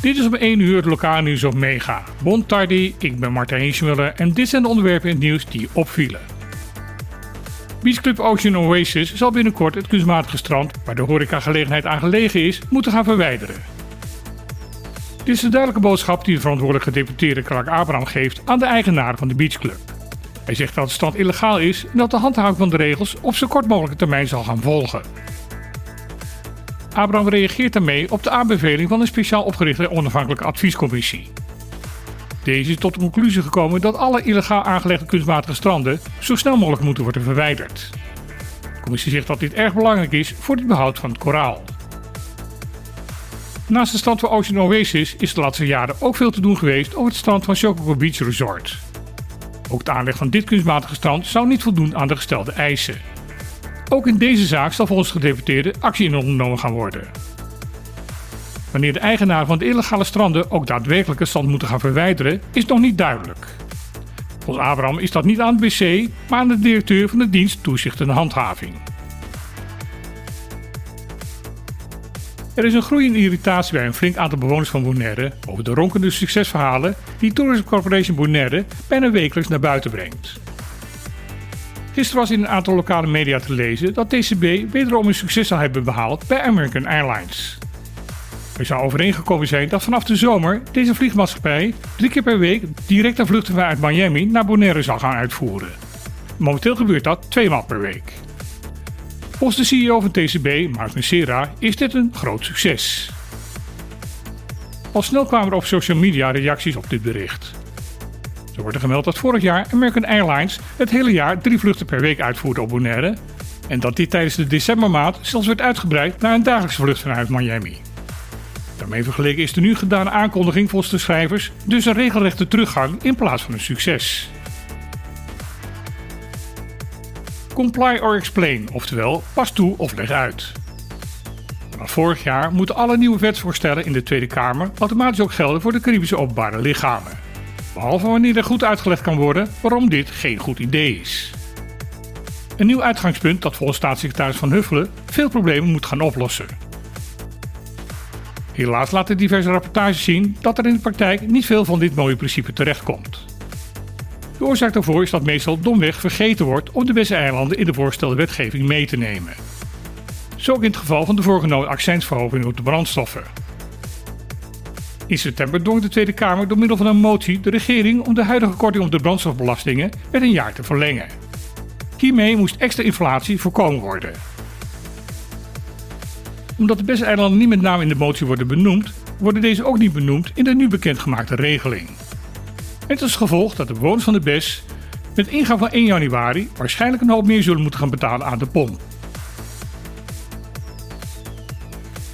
Dit is om 1 uur het lokaal nieuws op Mega. Bon tardi, ik ben Martijn Hiesmuller en dit zijn de onderwerpen in het nieuws die opvielen. Beachclub Ocean Oasis zal binnenkort het kunstmatige strand, waar de horecagelegenheid aan gelegen is, moeten gaan verwijderen. Dit is de duidelijke boodschap die de verantwoordelijke gedeputeerde Clark Abraham geeft aan de eigenaar van de beachclub. Hij zegt dat het strand illegaal is en dat de handhaving van de regels op zo kort mogelijke termijn zal gaan volgen. Abraham reageert daarmee op de aanbeveling van een speciaal opgerichte onafhankelijke adviescommissie. Deze is tot de conclusie gekomen dat alle illegaal aangelegde kunstmatige stranden zo snel mogelijk moeten worden verwijderd. De commissie zegt dat dit erg belangrijk is voor het behoud van het koraal. Naast het strand van Ocean Oasis is de laatste jaren ook veel te doen geweest over het strand van Chocobo Beach Resort. Ook de aanleg van dit kunstmatige strand zou niet voldoen aan de gestelde eisen. Ook in deze zaak zal volgens de gedeputeerde actie ondernomen gaan worden. Wanneer de eigenaar van de illegale stranden ook daadwerkelijk het strand moeten gaan verwijderen, is nog niet duidelijk. Volgens Abraham is dat niet aan het BC, maar aan de directeur van de dienst Toezicht en Handhaving. Er is een groeiende irritatie bij een flink aantal bewoners van Bonaire over de ronkende succesverhalen die Tourism Corporation Bonaire bijna wekelijks naar buiten brengt. Gisteren was in een aantal lokale media te lezen dat TCB wederom een succes zal hebben behaald bij American Airlines. Er zou overeengekomen zijn dat vanaf de zomer deze vliegmaatschappij drie keer per week directe vluchten vanuit Miami naar Bonaire zal gaan uitvoeren. Momenteel gebeurt dat twee maal per week. Volgens de CEO van TCB, Mark Messera, is dit een groot succes. Al snel kwamen er op social media reacties op dit bericht. Er wordt gemeld dat vorig jaar American Airlines het hele jaar drie vluchten per week uitvoerde op Bonaire en dat dit tijdens de decembermaand zelfs werd uitgebreid naar een dagelijkse vlucht vanuit Miami. Daarmee vergeleken is de nu gedane aankondiging volgens de schrijvers dus een regelrechte teruggang in plaats van een succes. Comply or explain, oftewel pas toe of leg uit. Vanaf vorig jaar moeten alle nieuwe wetsvoorstellen in de Tweede Kamer automatisch ook gelden voor de Caribische openbare lichamen. Behalve wanneer er goed uitgelegd kan worden waarom dit geen goed idee is. Een nieuw uitgangspunt dat volgens staatssecretaris Van Huffelen veel problemen moet gaan oplossen. Helaas laten diverse rapportages zien dat er in de praktijk niet veel van dit mooie principe terechtkomt. De oorzaak daarvoor is dat meestal domweg vergeten wordt om de beste eilanden in de voorgestelde wetgeving mee te nemen. Zo ook in het geval van de voorgenomen accijnsverhoging op de brandstoffen. In september dwong de Tweede Kamer door middel van een motie de regering om de huidige korting op de brandstofbelastingen met een jaar te verlengen. Hiermee moest extra inflatie voorkomen worden. Omdat de beste eilanden niet met name in de motie worden benoemd, worden deze ook niet benoemd in de nu bekendgemaakte regeling. Met als gevolg dat de bewoners van de BES met ingang van 1 januari waarschijnlijk een hoop meer zullen moeten gaan betalen aan de pomp.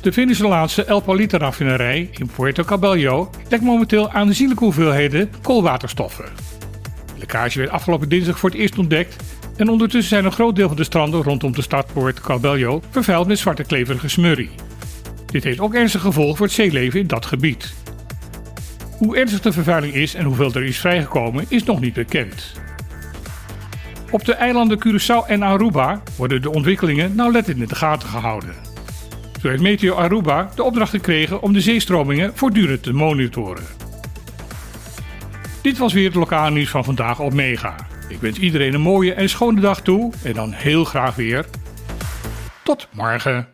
De Venezolaanse El Palita raffinerij in Puerto Cabello lekt momenteel aanzienlijke hoeveelheden koolwaterstoffen. De lekkage werd afgelopen dinsdag voor het eerst ontdekt en ondertussen zijn een groot deel van de stranden rondom de stad Puerto Cabello vervuild met zwarte kleverige smurrie. Dit heeft ook ernstige gevolgen voor het zeeleven in dat gebied. Hoe ernstig de vervuiling is en hoeveel er is vrijgekomen is nog niet bekend. Op de eilanden Curaçao en Aruba worden de ontwikkelingen nauwlettend in de gaten gehouden. Heeft Meteo Aruba de opdracht gekregen om de zeestromingen voortdurend te monitoren. Dit was weer het lokale nieuws van vandaag op Mega. Ik wens iedereen een mooie en schone dag toe en dan heel graag weer. Tot morgen.